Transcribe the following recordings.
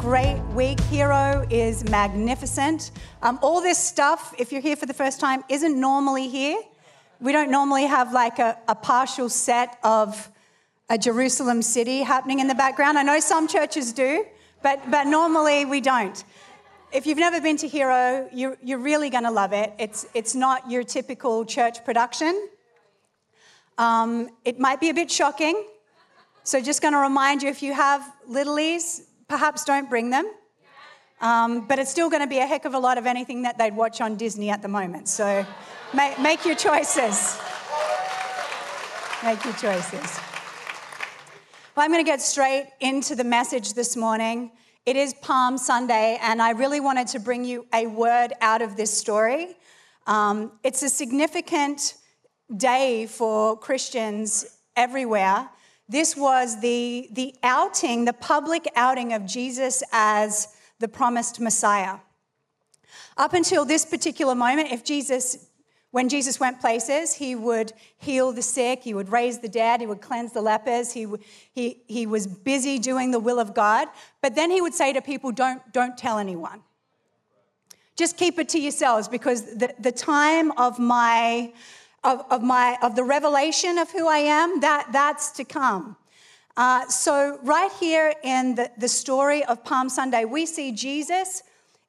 great week. Hero is magnificent. Um, all this stuff, if you're here for the first time, isn't normally here. We don't normally have like a, a partial set of a Jerusalem city happening in the background. I know some churches do, but, but normally we don't. If you've never been to Hero, you're, you're really going to love it. It's, it's not your typical church production. Um, it might be a bit shocking. So, just going to remind you if you have littlies, perhaps don't bring them. Um, but it's still going to be a heck of a lot of anything that they'd watch on Disney at the moment. So make, make your choices. Make your choices. Well, I'm going to get straight into the message this morning. It is Palm Sunday, and I really wanted to bring you a word out of this story. Um, it's a significant day for Christians everywhere this was the, the outing, the public outing of Jesus as the promised Messiah. Up until this particular moment, if Jesus, when Jesus went places, he would heal the sick, he would raise the dead, he would cleanse the lepers, he, he, he was busy doing the will of God. But then he would say to people, don't, don't tell anyone. Just keep it to yourselves because the, the time of my of, of, my, of the revelation of who I am, that, that's to come. Uh, so, right here in the, the story of Palm Sunday, we see Jesus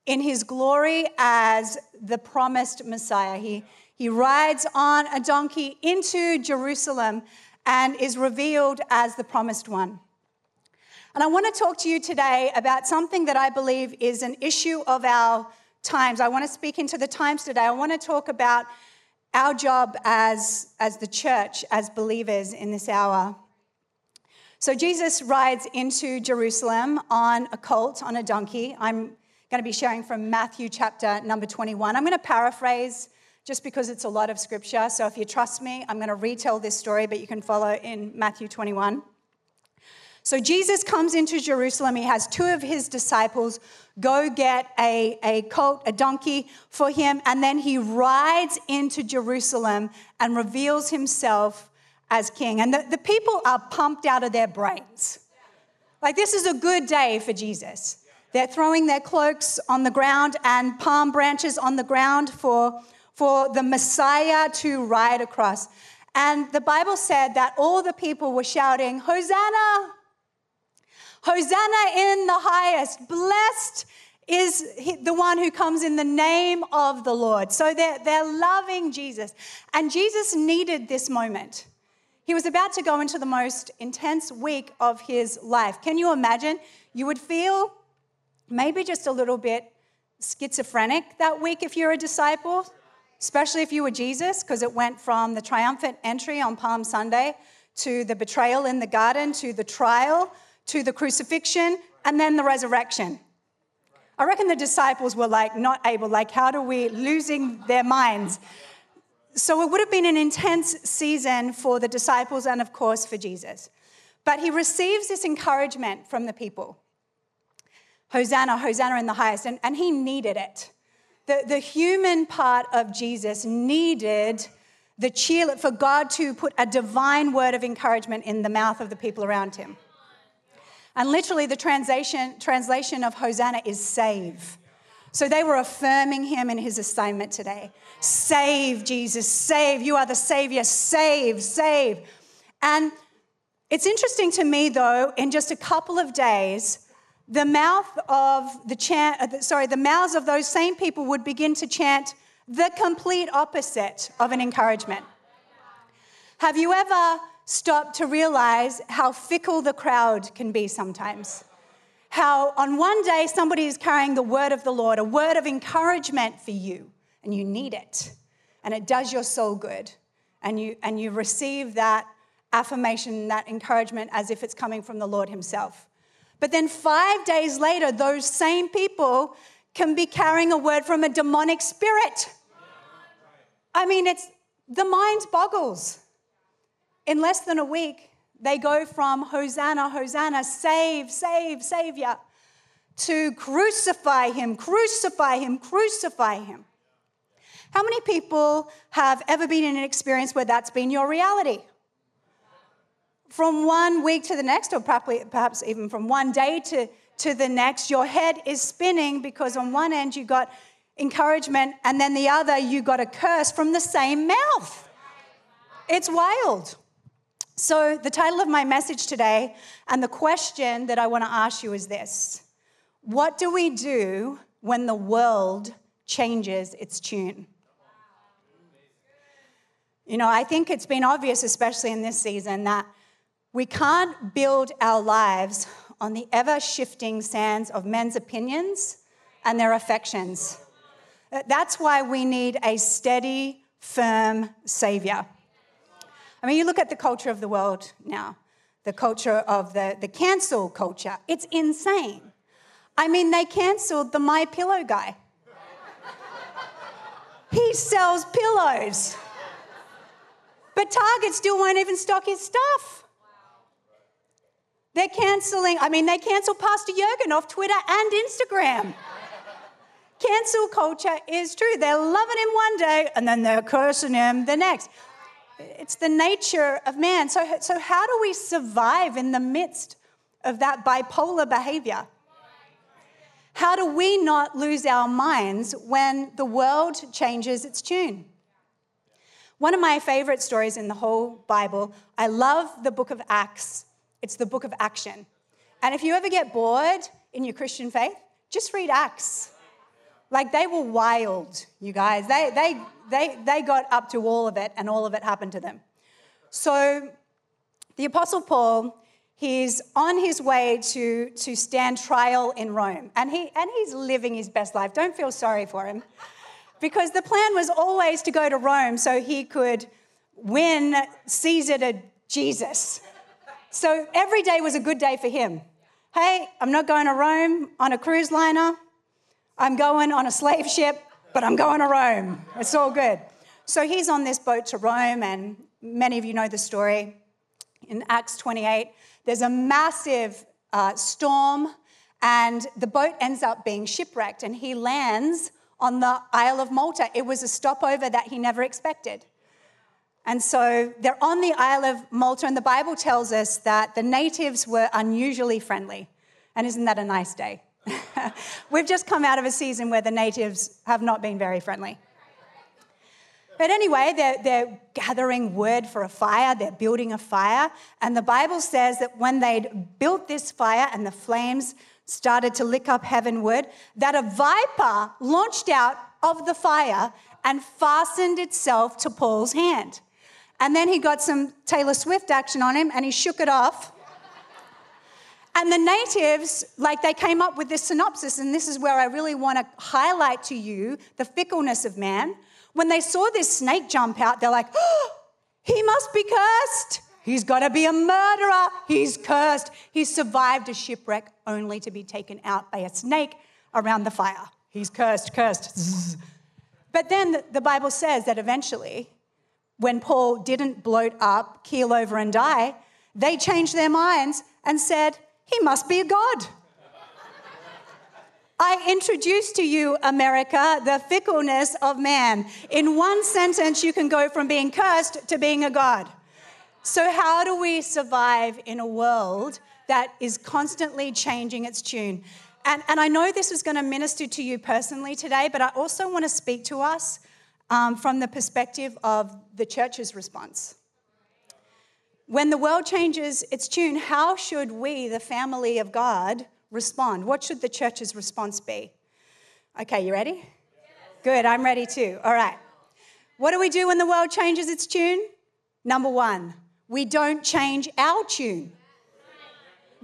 in his glory as the promised Messiah. He, he rides on a donkey into Jerusalem and is revealed as the promised one. And I want to talk to you today about something that I believe is an issue of our times. I want to speak into the times today. I want to talk about our job as, as the church, as believers in this hour. So Jesus rides into Jerusalem on a colt, on a donkey. I'm going to be sharing from Matthew chapter number 21. I'm going to paraphrase just because it's a lot of scripture. So if you trust me, I'm going to retell this story, but you can follow in Matthew 21. So Jesus comes into Jerusalem. He has two of his disciples go get a, a colt, a donkey for him, and then he rides into Jerusalem and reveals himself as king. And the, the people are pumped out of their brains. Like, this is a good day for Jesus. They're throwing their cloaks on the ground and palm branches on the ground for, for the Messiah to ride across. And the Bible said that all the people were shouting, Hosanna! Hosanna in the highest. Blessed is the one who comes in the name of the Lord. So they're, they're loving Jesus. And Jesus needed this moment. He was about to go into the most intense week of his life. Can you imagine? You would feel maybe just a little bit schizophrenic that week if you're a disciple, especially if you were Jesus, because it went from the triumphant entry on Palm Sunday to the betrayal in the garden to the trial to the crucifixion and then the resurrection. I reckon the disciples were like not able, like, how do we, losing their minds. So it would have been an intense season for the disciples and, of course, for Jesus. But he receives this encouragement from the people Hosanna, Hosanna in the highest. And, and he needed it. The, the human part of Jesus needed the cheer for God to put a divine word of encouragement in the mouth of the people around him. And literally, the translation, translation of Hosanna is save. So they were affirming him in his assignment today. Save, Jesus, save. You are the Savior. Save, save. And it's interesting to me, though, in just a couple of days, the mouth of the chant, uh, sorry, the mouths of those same people would begin to chant the complete opposite of an encouragement. Have you ever stop to realize how fickle the crowd can be sometimes. How on one day somebody is carrying the word of the Lord, a word of encouragement for you, and you need it, and it does your soul good, and you, and you receive that affirmation, that encouragement as if it's coming from the Lord Himself. But then five days later, those same people can be carrying a word from a demonic spirit. I mean, it's the mind boggles. In less than a week, they go from Hosanna, Hosanna, save, save, Savior, to crucify him, crucify him, crucify him. How many people have ever been in an experience where that's been your reality? From one week to the next, or perhaps even from one day to, to the next, your head is spinning because on one end you got encouragement, and then the other you got a curse from the same mouth. It's wild. So, the title of my message today and the question that I want to ask you is this What do we do when the world changes its tune? You know, I think it's been obvious, especially in this season, that we can't build our lives on the ever shifting sands of men's opinions and their affections. That's why we need a steady, firm Savior. I mean, you look at the culture of the world now, the culture of the, the cancel culture, it's insane. I mean, they canceled the My Pillow guy. he sells pillows. But Target still won't even stock his stuff. They're canceling, I mean, they cancel Pastor Jurgen off Twitter and Instagram. Cancel culture is true. They're loving him one day and then they're cursing him the next. It's the nature of man. So, so how do we survive in the midst of that bipolar behavior? How do we not lose our minds when the world changes its tune? One of my favorite stories in the whole Bible, I love the book of Acts. It's the book of action. And if you ever get bored in your Christian faith, just read Acts. Like they were wild, you guys. They, they, they, they got up to all of it, and all of it happened to them. So the Apostle Paul, he's on his way to, to stand trial in Rome, and, he, and he's living his best life. Don't feel sorry for him. Because the plan was always to go to Rome so he could win Caesar to Jesus. So every day was a good day for him. Hey, I'm not going to Rome on a cruise liner. I'm going on a slave ship, but I'm going to Rome. It's all good. So he's on this boat to Rome, and many of you know the story. In Acts 28, there's a massive uh, storm, and the boat ends up being shipwrecked, and he lands on the Isle of Malta. It was a stopover that he never expected. And so they're on the Isle of Malta, and the Bible tells us that the natives were unusually friendly. And isn't that a nice day? We've just come out of a season where the natives have not been very friendly. But anyway, they're, they're gathering wood for a fire, they're building a fire. And the Bible says that when they'd built this fire and the flames started to lick up heavenward, that a viper launched out of the fire and fastened itself to Paul's hand. And then he got some Taylor Swift action on him and he shook it off. And the natives, like they came up with this synopsis, and this is where I really want to highlight to you the fickleness of man. When they saw this snake jump out, they're like, oh, he must be cursed. He's got to be a murderer. He's cursed. He survived a shipwreck only to be taken out by a snake around the fire. He's cursed, cursed. But then the Bible says that eventually, when Paul didn't bloat up, keel over, and die, they changed their minds and said, he must be a god. I introduce to you, America, the fickleness of man. In one sentence, you can go from being cursed to being a god. So, how do we survive in a world that is constantly changing its tune? And, and I know this is going to minister to you personally today, but I also want to speak to us um, from the perspective of the church's response. When the world changes its tune, how should we, the family of God, respond? What should the church's response be? Okay, you ready? Good, I'm ready too. All right. What do we do when the world changes its tune? Number one, we don't change our tune.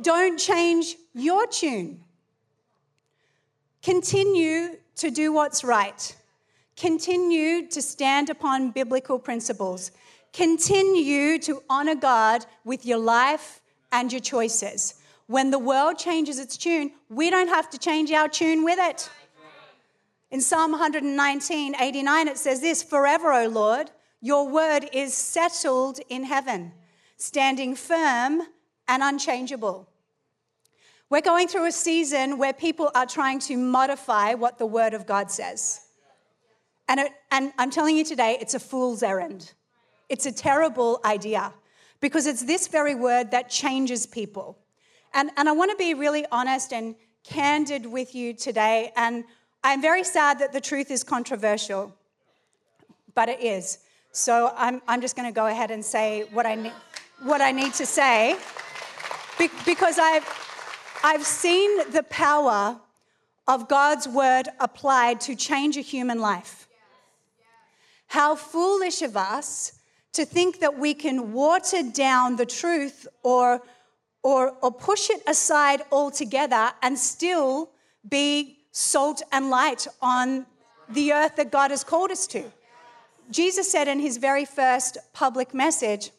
Don't change your tune. Continue to do what's right. Continue to stand upon biblical principles. Continue to honor God with your life and your choices. when the world changes its tune, we don't have to change our tune with it. In Psalm 119, 89, it says this Forever, O Lord, your word is settled in heaven, standing firm and unchangeable. We're going through a season where people are trying to modify what the word of God says. And, it, and I'm telling you today, it's a fool's errand. It's a terrible idea because it's this very word that changes people. And, and I want to be really honest and candid with you today. And I'm very sad that the truth is controversial, but it is. So I'm, I'm just going to go ahead and say what I, ne- what I need to say Be- because I've, I've seen the power of God's word applied to change a human life. How foolish of us to think that we can water down the truth or, or, or push it aside altogether and still be salt and light on the earth that God has called us to. Jesus said in his very first public message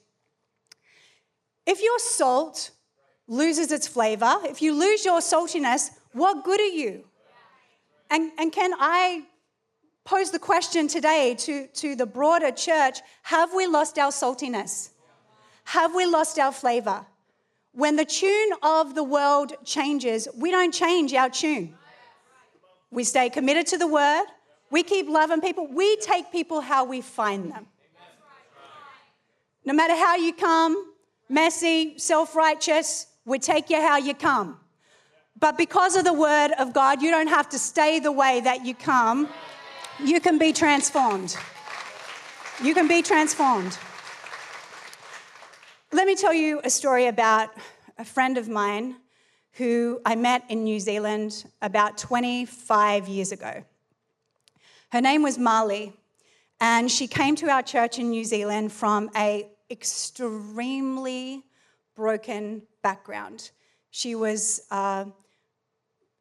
if your salt loses its flavor, if you lose your saltiness, what good are you? And, and can I pose the question today to, to the broader church have we lost our saltiness? Have we lost our flavor? When the tune of the world changes, we don't change our tune. We stay committed to the word, we keep loving people, we take people how we find them. No matter how you come, messy, self righteous, we take you how you come. But because of the word of God, you don't have to stay the way that you come you can be transformed. You can be transformed. Let me tell you a story about a friend of mine who I met in New Zealand about 25 years ago. Her name was Marley, and she came to our church in New Zealand from a extremely broken background. She was uh,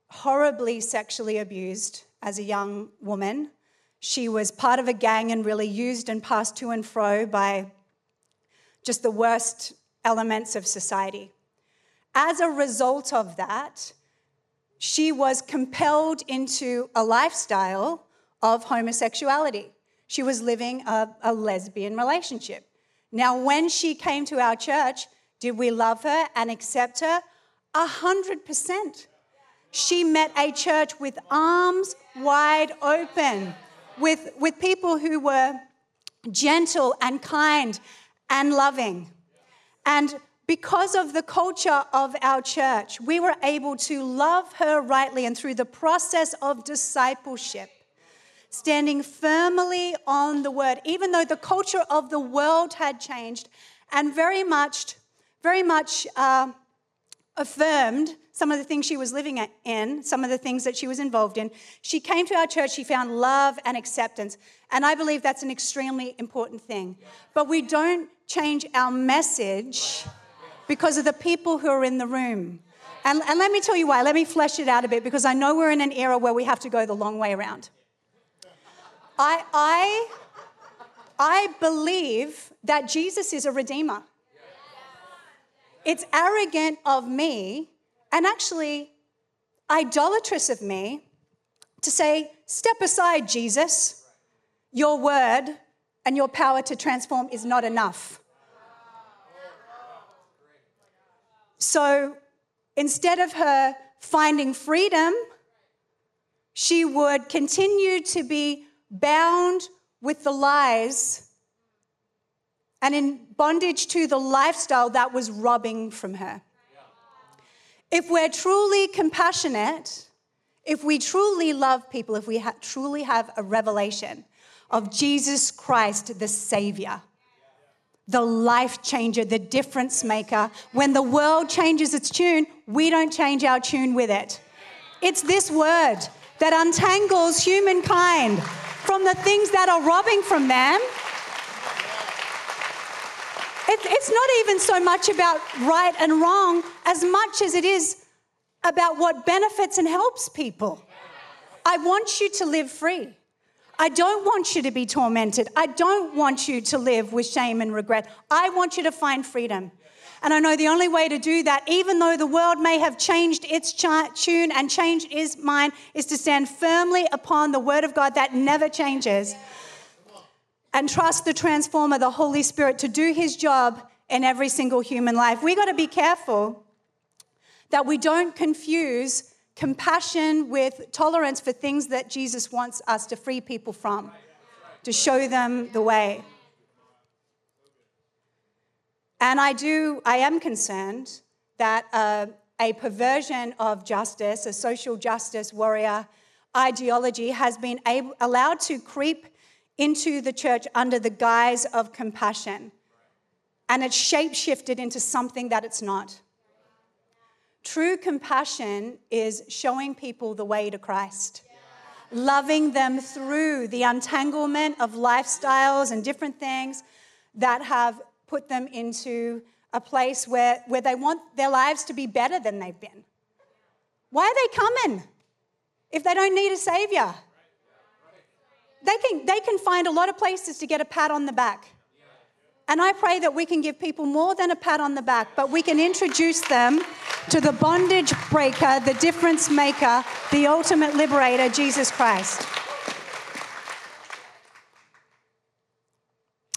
horribly sexually abused as a young woman. She was part of a gang and really used and passed to and fro by just the worst elements of society. As a result of that, she was compelled into a lifestyle of homosexuality. She was living a, a, lesbian relationship. Now, when she came to our church, did we love her and accept her? A hundred percent. She met a church with arms wide open with, with people who were gentle and kind and loving. And because of the culture of our church, we were able to love her rightly and through the process of discipleship, standing firmly on the word, even though the culture of the world had changed and very much, very much uh, affirmed some of the things she was living in, some of the things that she was involved in. She came to our church, she found love and acceptance. And I believe that's an extremely important thing. But we don't change our message because of the people who are in the room. And, and let me tell you why. Let me flesh it out a bit because I know we're in an era where we have to go the long way around. I, I, I believe that Jesus is a redeemer. It's arrogant of me and actually idolatrous of me to say, Step aside, Jesus. Your word and your power to transform is not enough. So instead of her finding freedom, she would continue to be bound with the lies and in bondage to the lifestyle that was robbing from her. If we're truly compassionate, if we truly love people, if we ha- truly have a revelation of Jesus Christ, the Savior, the life changer, the difference maker, when the world changes its tune, we don't change our tune with it. It's this word that untangles humankind from the things that are robbing from them it, it's not even so much about right and wrong as much as it is about what benefits and helps people. I want you to live free. I don't want you to be tormented. I don't want you to live with shame and regret. I want you to find freedom. And I know the only way to do that, even though the world may have changed its tune and changed its mind, is to stand firmly upon the word of God that never changes and trust the transformer, the Holy Spirit, to do his job in every single human life. We got to be careful that we don't confuse compassion with tolerance for things that Jesus wants us to free people from, to show them the way. And I do, I am concerned that uh, a perversion of justice, a social justice warrior ideology, has been able, allowed to creep into the church under the guise of compassion. And it's shapeshifted into something that it's not. True compassion is showing people the way to Christ, loving them through the entanglement of lifestyles and different things that have put them into a place where, where they want their lives to be better than they've been. Why are they coming if they don't need a savior? They can, they can find a lot of places to get a pat on the back. And I pray that we can give people more than a pat on the back, but we can introduce them to the bondage breaker, the difference maker, the ultimate liberator, Jesus Christ.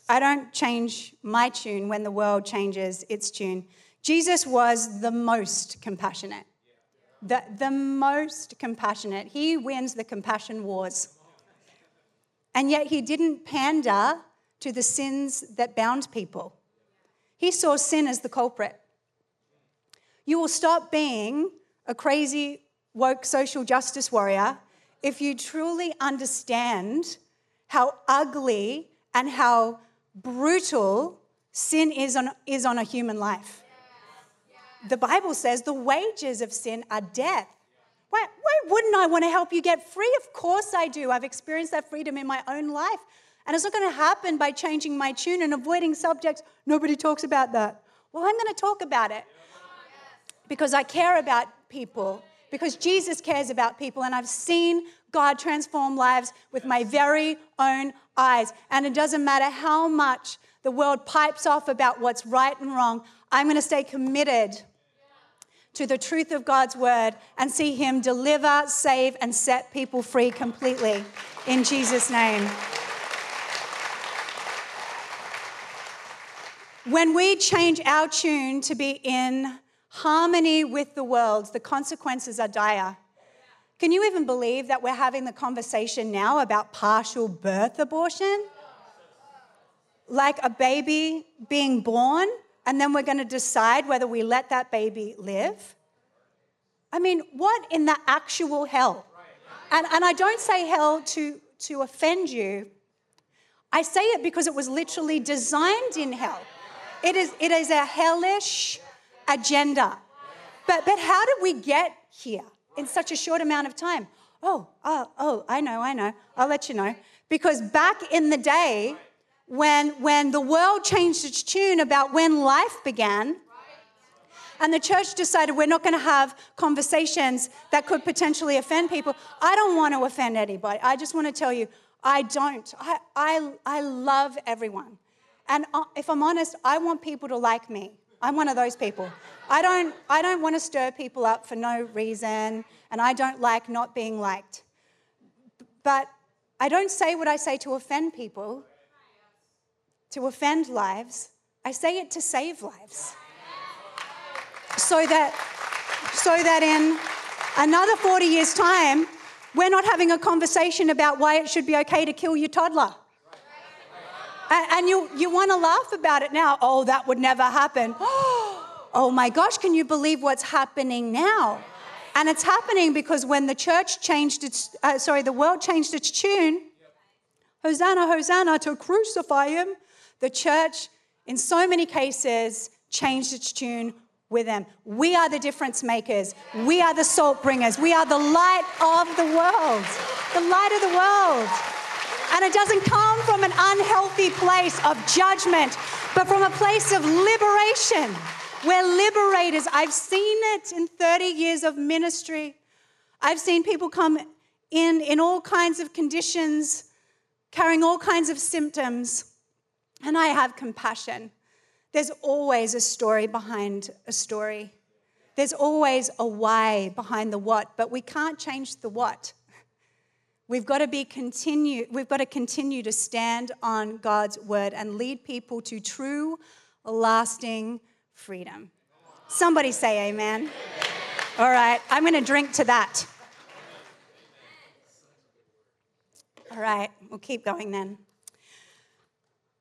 I don't change my tune when the world changes its tune. Jesus was the most compassionate. The, the most compassionate. He wins the compassion wars. And yet he didn't pander to the sins that bound people. He saw sin as the culprit. You will stop being a crazy, woke social justice warrior if you truly understand how ugly and how brutal sin is on, is on a human life. The Bible says the wages of sin are death. Why, why wouldn't I want to help you get free? Of course I do. I've experienced that freedom in my own life. And it's not going to happen by changing my tune and avoiding subjects. Nobody talks about that. Well, I'm going to talk about it because I care about people, because Jesus cares about people, and I've seen God transform lives with my very own eyes. And it doesn't matter how much the world pipes off about what's right and wrong, I'm going to stay committed to the truth of God's word and see Him deliver, save, and set people free completely in Jesus' name. When we change our tune to be in harmony with the world, the consequences are dire. Can you even believe that we're having the conversation now about partial birth abortion? Like a baby being born, and then we're going to decide whether we let that baby live? I mean, what in the actual hell? And, and I don't say hell to, to offend you. I say it because it was literally designed in hell. It is, it is a hellish agenda. But, but how did we get here? in such a short amount of time? Oh, oh, oh, I know, I know. I'll let you know. Because back in the day, when, when the world changed its tune about when life began, and the church decided we're not going to have conversations that could potentially offend people. I don't want to offend anybody. I just want to tell you, I don't. I, I, I love everyone. And uh, if I'm honest, I want people to like me. I'm one of those people. I don't, I don't want to stir people up for no reason, and I don't like not being liked. But I don't say what I say to offend people, to offend lives. I say it to save lives. So that, so that in another 40 years' time, we're not having a conversation about why it should be okay to kill your toddler. And, you, you want to laugh about it now. Oh, that would never happen. Oh my gosh, can you believe what's happening now? And it's happening because when the church changed its, uh, sorry, the world changed its tune, Hosanna, Hosanna, to crucify him, the church, in so many cases, changed its tune with them. We are the difference makers. We are the salt bringers. We are the light of the world. The light of the world. And it doesn't come from an unhealthy place of judgment, but from a place of liberation. We're liberators. I've seen it in 30 years of ministry. I've seen people come in in all kinds of conditions, carrying all kinds of symptoms, and I have compassion. There's always a story behind a story. There's always a why behind the what, but we can't change the what. We've got to be continue, we've got to continue to stand on God's word and lead people to true, lasting freedom. Somebody say amen. amen. All right, I'm going to drink to that. All right, we'll keep going then.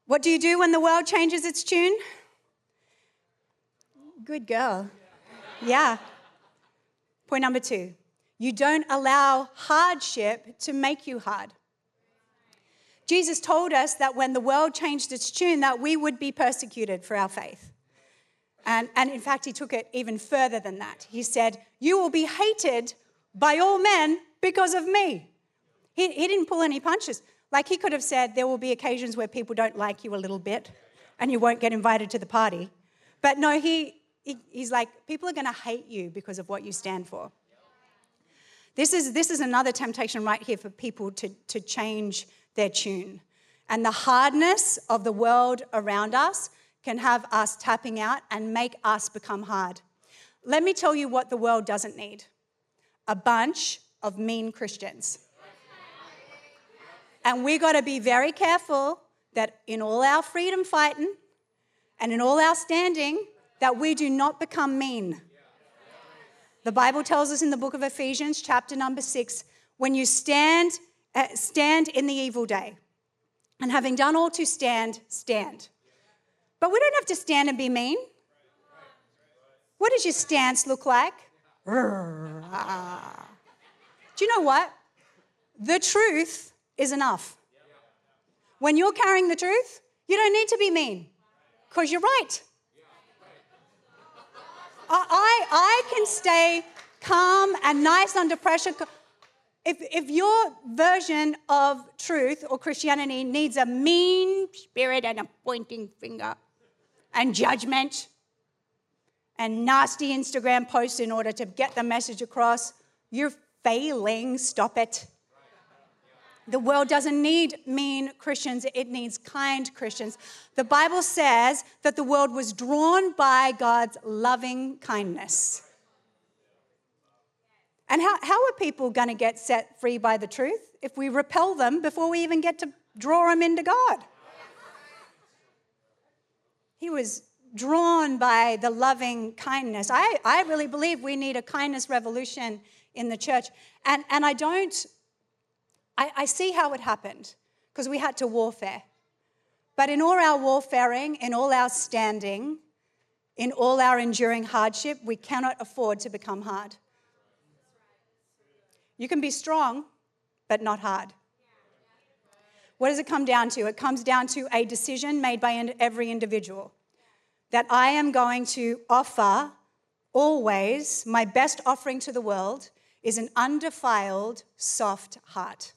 What do you do when the world changes its tune? Good girl. Yeah. Point number two you don't allow hardship to make you hard. Jesus told us that when the world changed its tune, that we would be persecuted for our faith. And, and in fact, he took it even further than that. He said, You will be hated by all men because of me. He, he didn't pull any punches. Like he could have said, There will be occasions where people don't like you a little bit and you won't get invited to the party. But no, he, he he's like, People are going to hate you because of what you stand for. This is, this is another temptation right here for people to, to change their tune. And the hardness of the world around us can have us tapping out and make us become hard. Let me tell you what the world doesn't need a bunch of mean Christians. And we got to be very careful that in all our freedom fighting and in all our standing, that we do not become mean. The Bible tells us in the book of Ephesians, chapter number six, when you stand, uh, stand in the evil day, and having done all to stand, stand. But we don't have to stand and be mean. What does your stance look like? Do you know what? The truth is enough. When you're carrying the truth, you don't need to be mean because you're right. I, I can stay calm and nice under pressure. If, if your version of truth or Christianity needs a mean spirit and a pointing finger and judgment and nasty Instagram posts in order to get the message across, you're failing. Stop it. The world doesn't need mean Christians, it needs kind Christians. The Bible says that the world was drawn by God's loving kindness. And how, how are people going to get set free by the truth if we repel them before we even get to draw them into God? He was drawn by the loving kindness. I, I really believe we need a kindness revolution in the church. And, and I don't I, I see how it happened because we had to warfare. But in all our warfaring, in all our standing, in all our enduring hardship, we cannot afford to become hard. You can be strong, but not hard. What does it come down to? It comes down to a decision made by every individual that I am going to offer always my best offering to the world is an undefiled, soft heart.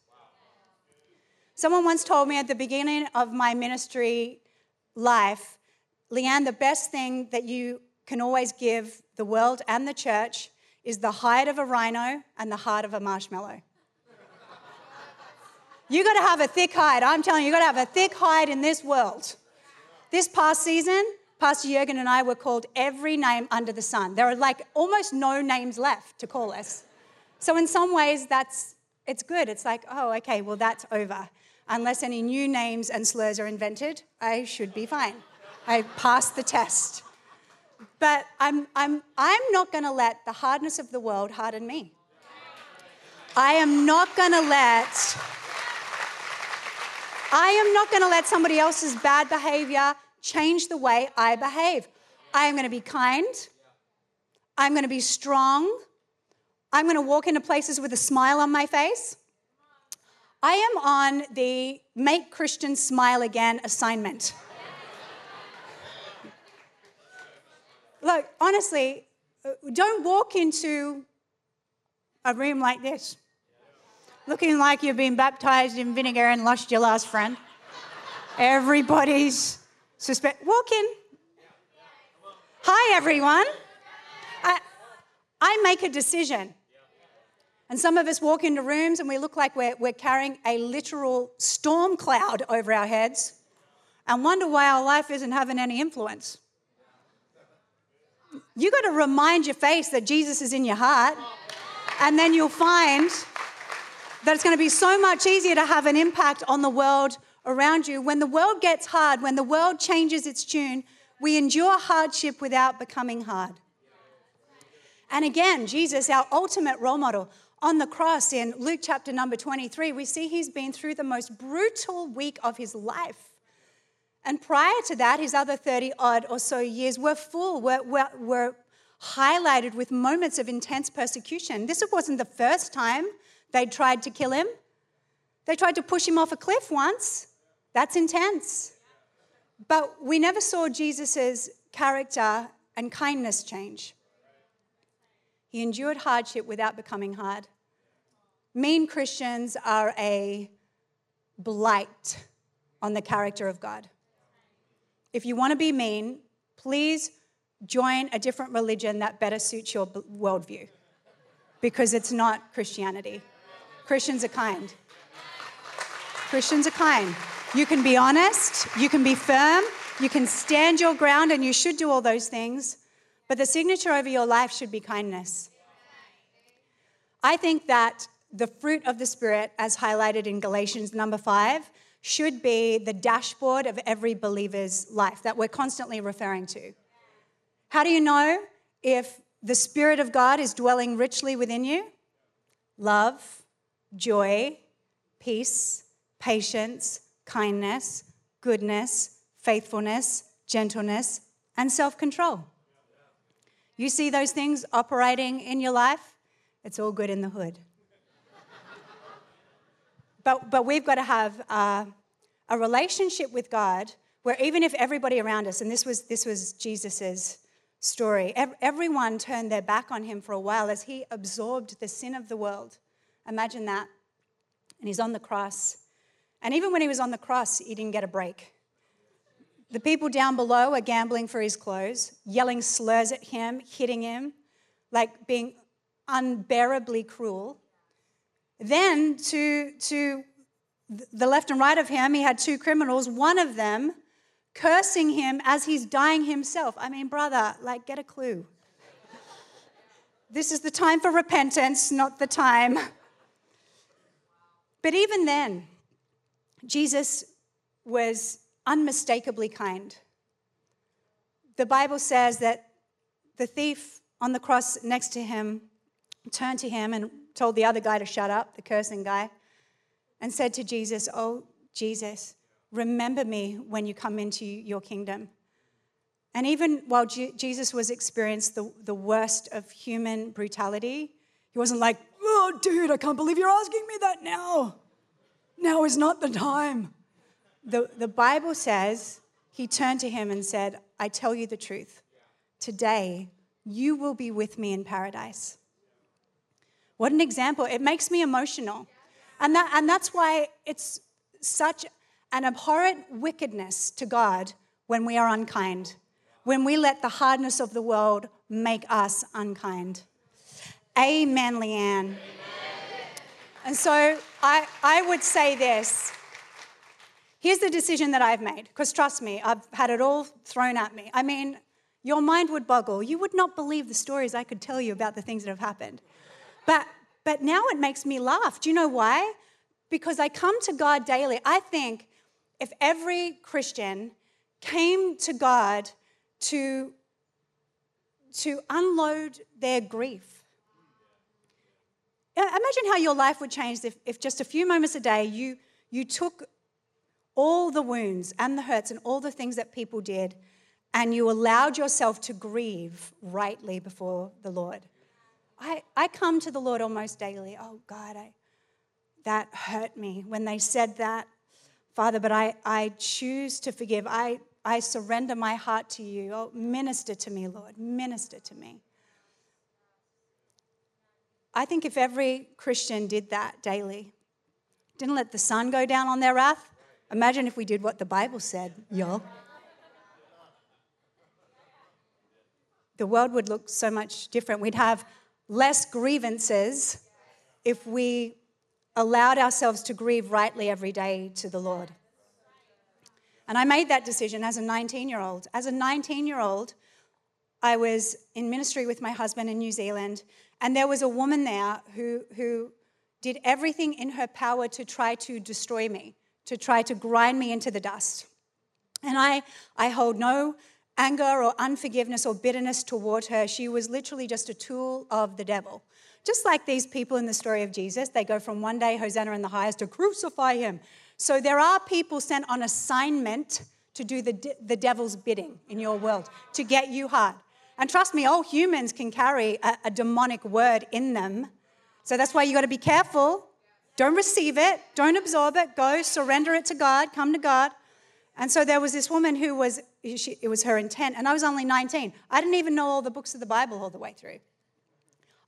Someone once told me at the beginning of my ministry life, Leanne, the best thing that you can always give the world and the church is the hide of a rhino and the heart of a marshmallow. you got to have a thick hide. I'm telling you, you got to have a thick hide in this world. This past season, Pastor Jurgen and I were called every name under the sun. There are like almost no names left to call us. So in some ways, that's it's good. It's like, oh, okay, well that's over unless any new names and slurs are invented, I should be fine. I passed the test. But I'm, I'm, I'm not going to let the hardness of the world harden me. I am not going to let I am not going to let somebody else's bad behavior change the way I behave. I am going to be kind. I'm going to be strong. I'm going to walk into places with a smile on my face. I am on the Make Christians Smile Again assignment. Look, honestly, don't walk into a room like this looking like you've been baptized in vinegar and lost your last friend. Everybody's suspect. Walk in. Hi, everyone. I, I make a decision. And some of us walk into rooms and we look like we're, we're carrying a literal storm cloud over our heads. and wonder why our life isn't having any influence. You got to remind your face that Jesus is in your heart, and then you'll find that it's going to be so much easier to have an impact on the world around you. When the world gets hard, when the world changes its tune, we endure hardship without becoming hard. And again, Jesus, our ultimate role model, on the cross in Luke chapter number 23, we see he's been through the most brutal week of his life. And prior to that, his other 30 odd or so years were full, were, were, were highlighted with moments of intense persecution. This wasn't the first time they tried to kill him. They tried to push him off a cliff once. That's intense. But we never saw Jesus' character and kindness change. He endured hardship without becoming hard. Mean Christians are a blight on the character of God. If you want to be mean, please join a different religion that better suits your worldview because it's not Christianity. Christians are kind. Christians are kind. You can be honest, you can be firm, you can stand your ground, and you should do all those things. But the signature over your life should be kindness. I think that the fruit of the Spirit, as highlighted in Galatians number five, should be the dashboard of every believer's life that we're constantly referring to. How do you know if the Spirit of God is dwelling richly within you? Love, joy, peace, patience, kindness, goodness, faithfulness, gentleness, and self control. You see those things operating in your life? It's all good in the hood. But, but we've got to have uh, a relationship with God where even if everybody around us, and this was, this was Jesus' story, everyone turned their back on him for a while as he absorbed the sin of the world. Imagine that. And he's on the cross. And even when he was on the cross, he didn't get a break. The people down below are gambling for his clothes, yelling slurs at him, hitting him, like being unbearably cruel. Then, to, to the left and right of him, he had two criminals, one of them cursing him as he's dying himself. I mean, brother, like, get a clue. this is the time for repentance, not the time. But even then, Jesus was unmistakably kind. The Bible says that the thief on the cross next to him turned to him and told the other guy to shut up, the cursing guy, and said to Jesus, Oh, Jesus, remember me when you come into your kingdom. And even while Jesus was experiencing the, the worst of human brutality, he wasn't like, Oh, dude, I can't believe you're asking me that now. Now is not the time. The, the Bible says he turned to him and said, I tell you the truth. Today, you will be with me in paradise. What an example. It makes me emotional. And, that, and that's why it's such an abhorrent wickedness to God when we are unkind, when we let the hardness of the world make us unkind. Amen, Leanne. Amen. And so I, I would say this. Here's the decision that I've made, because trust me, I've had it all thrown at me. I mean, your mind would boggle. You would not believe the stories I could tell you about the things that have happened. But, but now it makes me laugh. Do you know why? Because I come to God daily. I think if every Christian came to God to, to unload their grief, imagine how your life would change if, if just a few moments a day you, you took all the wounds and the hurts and all the things that people did and you allowed yourself to grieve rightly before the Lord. I, I come to the Lord almost daily. Oh, God, I, that hurt me when they said that. Father, but I, I choose to forgive. I, I surrender my heart to you. Oh, minister to me, Lord. Minister to me. I think if every Christian did that daily, didn't let the sun go down on their wrath, imagine if we did what the Bible said, y'all. The world would look so much different. We'd have less grievances if we allowed ourselves to grieve rightly every day to the Lord. And I made that decision as a 19 year old. As a 19 year old, I was in ministry with my husband in New Zealand, and there was a woman there who, who did everything in her power to try to destroy me, to try to grind me into the dust. And I, I hold no anger or unforgiveness or bitterness toward her. She was literally just a tool of the devil. Just like these people in the story of Jesus, they go from one day, Hosanna in the highest, to crucify him. So there are people sent on assignment to do the, the devil's bidding in your world, to get you hard. And trust me, all humans can carry a, a demonic word in them. So that's why you got to be careful. Don't receive it, don't absorb it, go surrender it to God, come to God. And so there was this woman who was, she, it was her intent, and I was only 19. I didn't even know all the books of the Bible all the way through.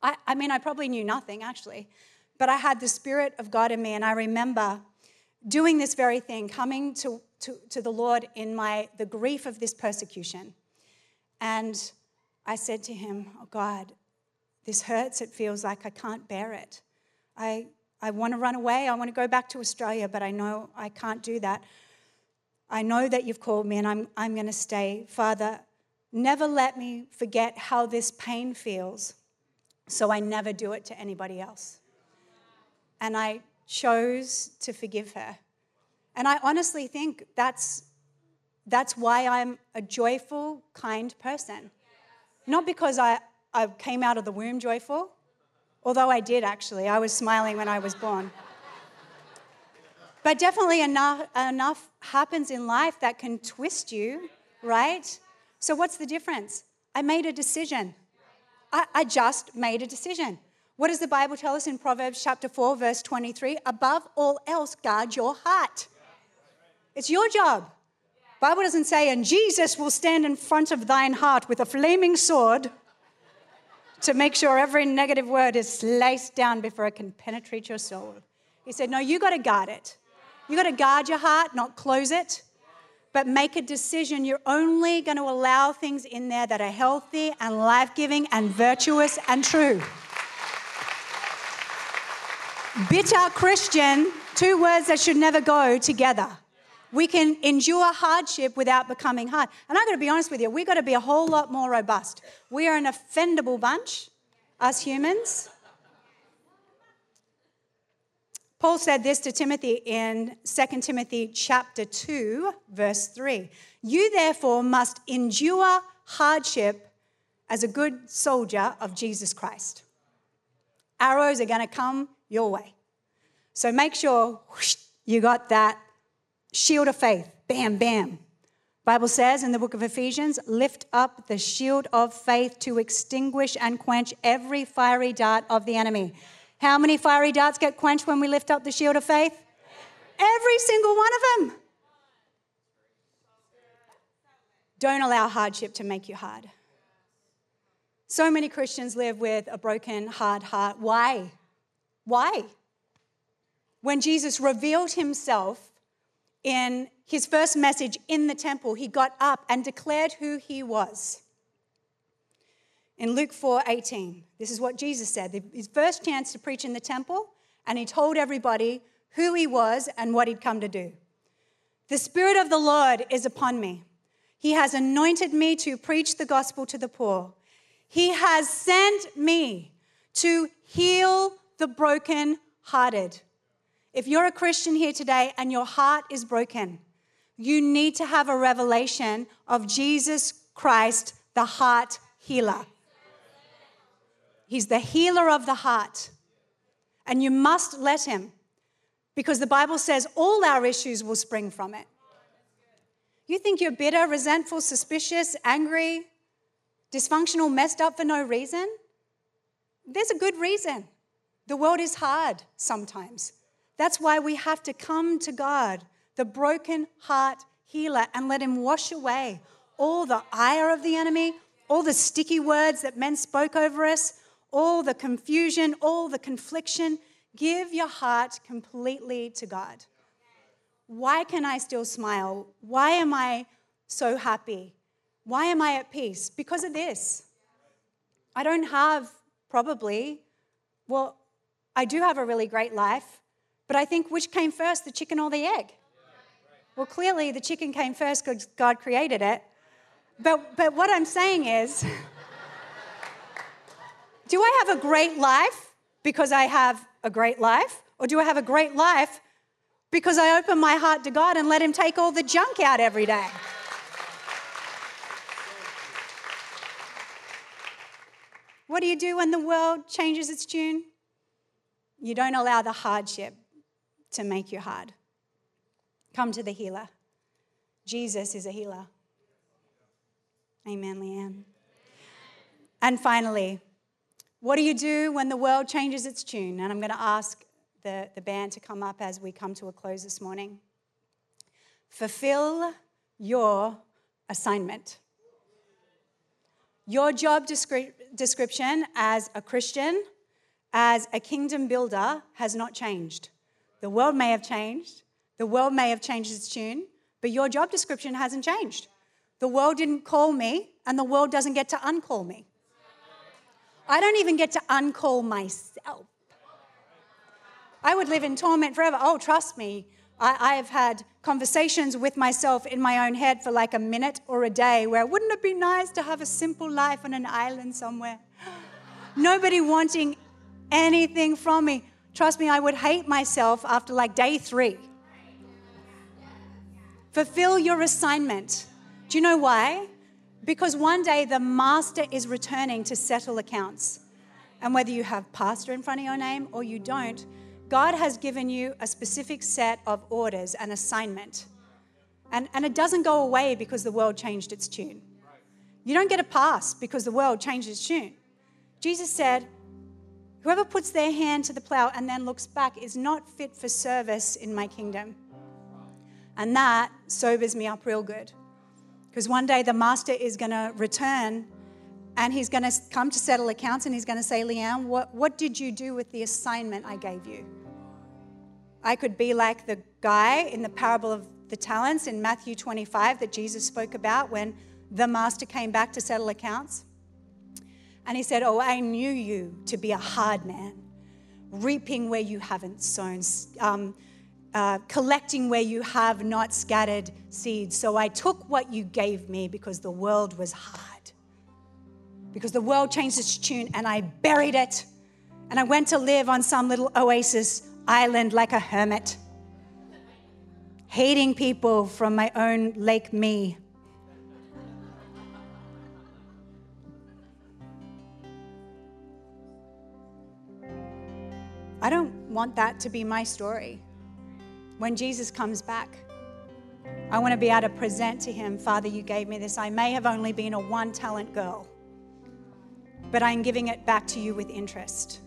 I, I mean, I probably knew nothing actually, but I had the Spirit of God in me, and I remember doing this very thing, coming to, to, to the Lord in my, the grief of this persecution. And I said to him, Oh God, this hurts. It feels like I can't bear it. I, I want to run away. I want to go back to Australia, but I know I can't do that. I know that you've called me and I'm, I'm going to stay. Father, never let me forget how this pain feels so I never do it to anybody else. And I chose to forgive her. And I honestly think that's, that's why I'm a joyful, kind person. Not because I, I came out of the womb joyful, although I did actually. I was smiling when I was born. But definitely enough, enough happens in life that can twist you, right? So, what's the difference? I made a decision. I, I just made a decision. What does the Bible tell us in Proverbs chapter 4, verse 23? Above all else, guard your heart. It's your job. Bible doesn't say, and Jesus will stand in front of thine heart with a flaming sword to make sure every negative word is sliced down before it can penetrate your soul. He said, No, you got to guard it. You got to guard your heart, not close it, but make a decision. You're only going to allow things in there that are healthy and life giving and virtuous and true. Bitter Christian, two words that should never go together. We can endure hardship without becoming hard. And I've got to be honest with you, we've got to be a whole lot more robust. We are an offendable bunch, us humans. Paul said this to Timothy in 2 Timothy chapter 2 verse 3. You therefore must endure hardship as a good soldier of Jesus Christ. Arrows are going to come your way. So make sure whoosh, you got that shield of faith. Bam bam. Bible says in the book of Ephesians, lift up the shield of faith to extinguish and quench every fiery dart of the enemy. How many fiery darts get quenched when we lift up the shield of faith? Every single one of them. Don't allow hardship to make you hard. So many Christians live with a broken, hard heart. Why? Why? When Jesus revealed himself in his first message in the temple, he got up and declared who he was. In Luke 4 18, this is what Jesus said. His first chance to preach in the temple, and he told everybody who he was and what he'd come to do. The Spirit of the Lord is upon me. He has anointed me to preach the gospel to the poor. He has sent me to heal the broken-hearted. If you're a Christian here today and your heart is broken, you need to have a revelation of Jesus Christ, the heart healer. He's the healer of the heart. And you must let him because the Bible says all our issues will spring from it. You think you're bitter, resentful, suspicious, angry, dysfunctional, messed up for no reason? There's a good reason. The world is hard sometimes. That's why we have to come to God, the broken heart healer, and let Him wash away all the ire of the enemy, all the sticky words that men spoke over us, all the confusion, all the confliction. Give your heart completely to God. Why can I still smile? Why am I so happy? Why am I at peace? Because of this. I don't have, probably, well, I do have a really great life, but I think which came first, the chicken or the egg? Well, clearly the chicken came first because God created it. But, but what I'm saying is, do I have a great life because I have a great life? Or do I have a great life because I open my heart to God and let Him take all the junk out every day? What do you do when the world changes its tune? You don't allow the hardship to make you hard. Come to the healer. Jesus is a healer. Amen, Leanne. And finally, what do you do when the world changes its tune? And I'm going to ask the, the band to come up as we come to a close this morning. Fulfill your assignment. Your job descri- description as a Christian, as a kingdom builder, has not changed. The world may have changed, the world may have changed its tune, but your job description hasn't changed. The world didn't call me, and the world doesn't get to uncall me. I don't even get to uncall myself. I would live in torment forever. Oh, trust me, I, have had conversations with myself in my own head for like a minute or a day where wouldn't it be nice to have a simple life on an island somewhere? Nobody wanting anything from me. Trust me, I would hate myself after like day three. Fulfill your assignment. Do you know why? Because one day the master is returning to settle accounts. And whether you have pastor in front of your name or you don't, God has given you a specific set of orders and assignment. And, and it doesn't go away because the world changed its tune. You don't get a pass because the world changed its tune. Jesus said, Whoever puts their hand to the plow and then looks back is not fit for service in my kingdom. And that sobers me up real good. Because one day the master is going to return and he's going to come to settle accounts and he's going to say, Leanne, what, what did you do with the assignment I gave you? I could be like the guy in the parable of the talents in Matthew 25 that Jesus spoke about when the master came back to settle accounts. And he said, Oh, I knew you to be a hard man, reaping where you haven't sown, um, uh, collecting where you have not scattered seeds. So I took what you gave me because the world was hard because the world changed its tune and I buried it. And I went to live on some little oasis island like a hermit, hating people from my own Lake Me. I don't want that to be my story. When Jesus comes back, I want to be able to present to him, Father, you gave me this. I may have only been a one talent girl but I'm giving it back to you with interest.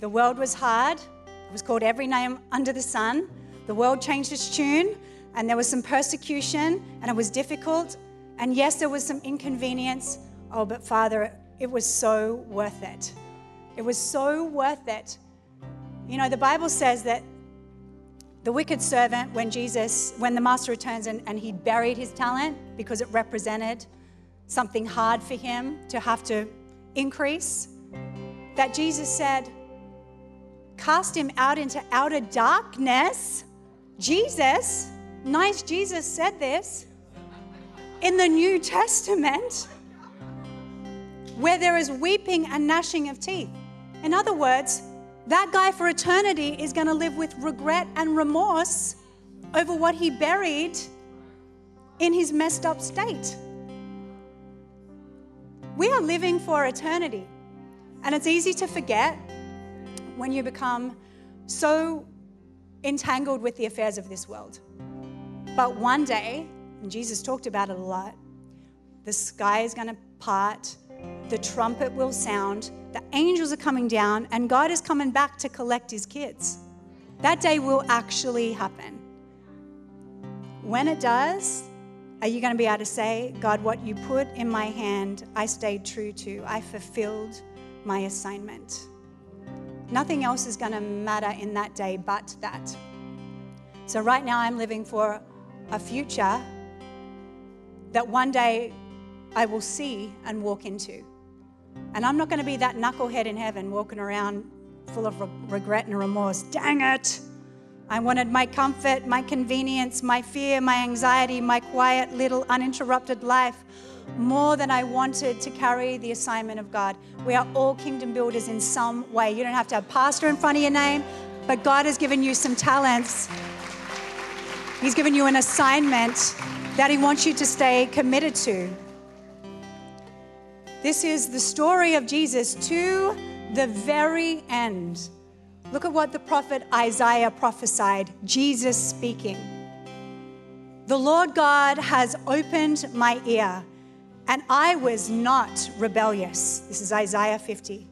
The world was hard, it was called every name under the sun. The world changed its tune, and there was some persecution, and it was difficult. And yes, there was some inconvenience. Oh, but Father, it was so worth it. It was so worth it. You know, the Bible says that the wicked servant, when Jesus, when the master returns and, and he buried his talent because it represented something hard for him to have to increase, that Jesus said, cast him out into outer darkness. Jesus, nice Jesus said this in the New Testament, where there is weeping and gnashing of teeth. In other words, that guy for eternity is going to live with regret and remorse over what he buried in his messed up state. We are living for eternity. And it's easy to forget when you become so entangled with the affairs of this world. But one day, and Jesus talked about it a lot, the sky is going to part, the trumpet will sound, the angels are coming down, and God is coming back to collect his kids. That day will actually happen. When it does, are you going to be able to say, God, what you put in my hand, I stayed true to? I fulfilled my assignment. Nothing else is going to matter in that day but that. So, right now, I'm living for a future that one day I will see and walk into. And I'm not going to be that knucklehead in heaven walking around full of regret and remorse. Dang it! I wanted my comfort, my convenience, my fear, my anxiety, my quiet little uninterrupted life more than I wanted to carry the assignment of God. We are all kingdom builders in some way. You don't have to have pastor in front of your name, but God has given you some talents. He's given you an assignment that He wants you to stay committed to. This is the story of Jesus to the very end. Look at what the prophet Isaiah prophesied, Jesus speaking. The Lord God has opened my ear, and I was not rebellious. This is Isaiah 50.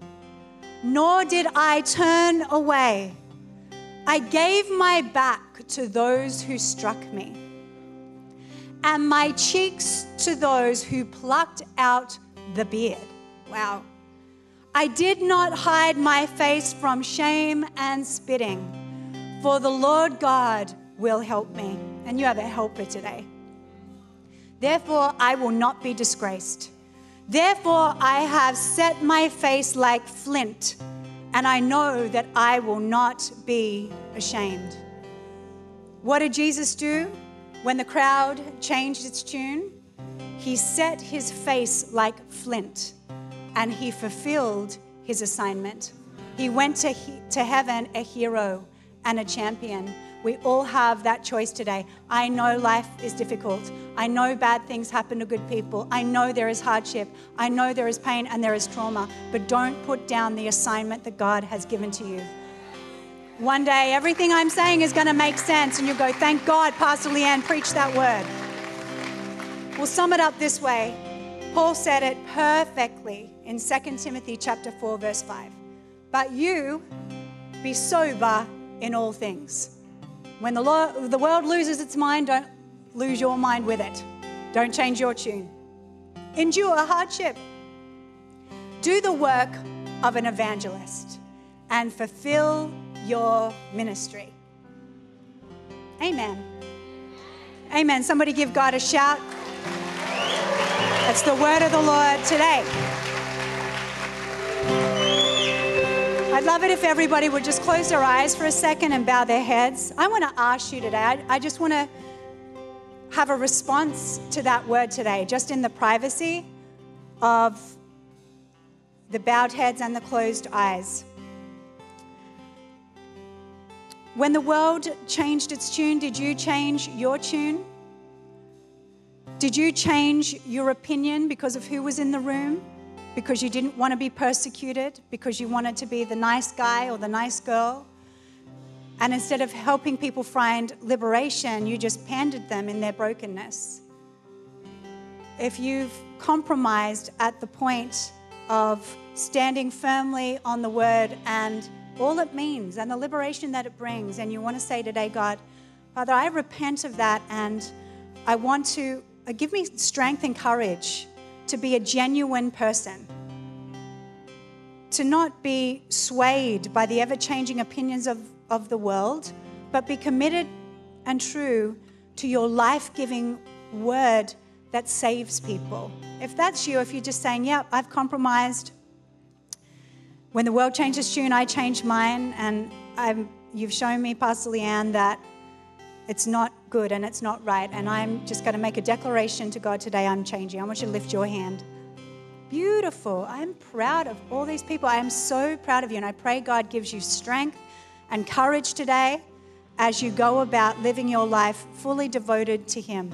Nor did I turn away. I gave my back to those who struck me, and my cheeks to those who plucked out the beard. Wow. I did not hide my face from shame and spitting, for the Lord God will help me. And you have a helper today. Therefore, I will not be disgraced. Therefore, I have set my face like flint, and I know that I will not be ashamed. What did Jesus do when the crowd changed its tune? He set his face like flint and he fulfilled his assignment. He went to, he, to heaven a hero and a champion. We all have that choice today. I know life is difficult. I know bad things happen to good people. I know there is hardship. I know there is pain and there is trauma. But don't put down the assignment that God has given to you. One day, everything I'm saying is going to make sense, and you'll go, Thank God, Pastor Leanne preached that word. We'll sum it up this way Paul said it perfectly in 2 Timothy chapter 4 verse 5. But you be sober in all things. When the, Lord, the world loses its mind, don't lose your mind with it. Don't change your tune. Endure hardship. Do the work of an evangelist and fulfill your ministry. Amen. Amen. Somebody give God a shout. That's the word of the Lord today. I'd love it if everybody would just close their eyes for a second and bow their heads. I want to ask you today, I, I just want to have a response to that word today, just in the privacy of the bowed heads and the closed eyes. When the world changed its tune, did you change your tune? Did you change your opinion because of who was in the room? Because you didn't want to be persecuted? Because you wanted to be the nice guy or the nice girl? And instead of helping people find liberation, you just pandered them in their brokenness. If you've compromised at the point of standing firmly on the word and all it means and the liberation that it brings, and you want to say today, God, Father, I repent of that and I want to Uh, give me strength and courage to be a genuine person, to not be swayed by the ever changing opinions of, of the world, but be committed and true to your life giving word that saves people. If that's you, if you're just saying, Yep, yeah, I've compromised. When the world changes tune, I change mine, and I'm, you've shown me, Pastor Leanne, that it's not good and it's not right. And I'm just going to make a declaration to God today I'm changing. I want you to lift your hand. Beautiful. I'm proud of all these people. I am so proud of you. And I pray God gives you strength and courage today as you go about living your life fully devoted to Him.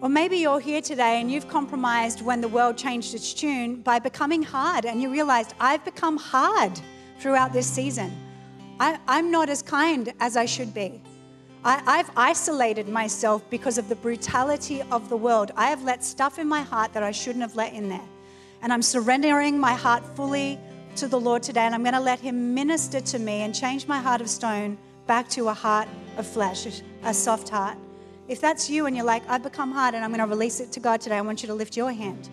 Or maybe you're here today and you've compromised when the world changed its tune by becoming hard and you realized, I've become hard throughout this season. I, am not as kind as I should be. I, have isolated myself because of the brutality of the world. I have let stuff in my heart that I shouldn't have let in there. And I'm surrendering my heart fully to the Lord today. And I'm going to let Him minister to me and change my heart of stone back to a heart of flesh, a soft heart. If that's you and you're like, I've become hard and I'm going to release it to God today, I want you to lift your hand.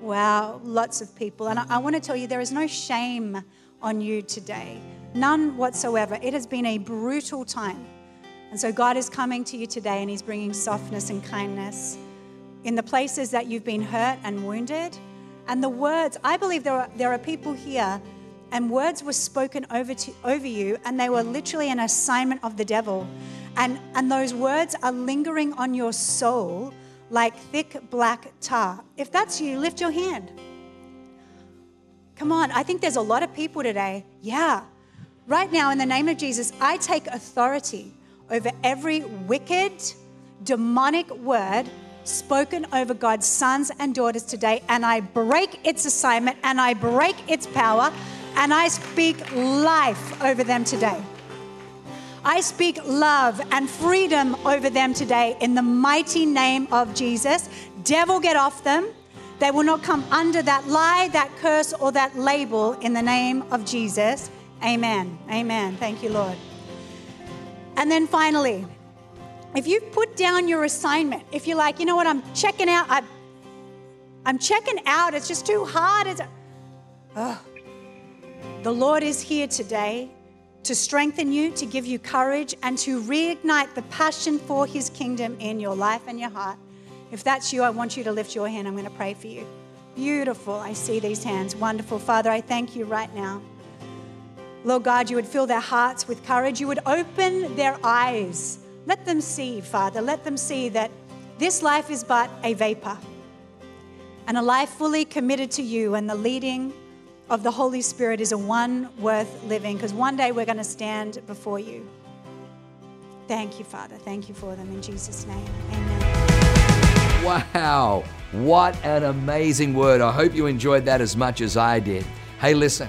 Wow, lots of people. And I, I want to tell you, there is no shame on you today. None whatsoever. It has been a brutal time. And so God is coming to you today and He's bringing softness and kindness in the places that you've been hurt and wounded. And the words, I believe there are, there are people here and words were spoken over, to, over you, and they were literally an assignment of the devil. And, and those words are lingering on your soul like thick black tar. If that's you, lift your hand. Come on, I think there's a lot of people today. Yeah. Right now, in the name of Jesus, I take authority over every wicked, demonic word spoken over God's sons and daughters today, and I break its assignment and I break its power, and I speak life over them today. I speak love and freedom over them today in the mighty name of Jesus. Devil, get off them. They will not come under that lie, that curse, or that label in the name of Jesus. Amen. Amen. Thank you, Lord. And then finally, if you put down your assignment, if you're like, you know what, I'm checking out, I, I'm checking out, it's just too hard. It's, oh. The Lord is here today to strengthen you, to give you courage, and to reignite the passion for His kingdom in your life and your heart. If that's you, I want you to lift your hand. I'm going to pray for you. Beautiful. I see these hands. Wonderful. Father, I thank you right now. Lord God, you would fill their hearts with courage. You would open their eyes. Let them see, Father, let them see that this life is but a vapor. And a life fully committed to you and the leading of the Holy Spirit is a one worth living because one day we're going to stand before you. Thank you, Father. Thank you for them in Jesus' name. Amen. Wow, what an amazing word. I hope you enjoyed that as much as I did. Hey, listen,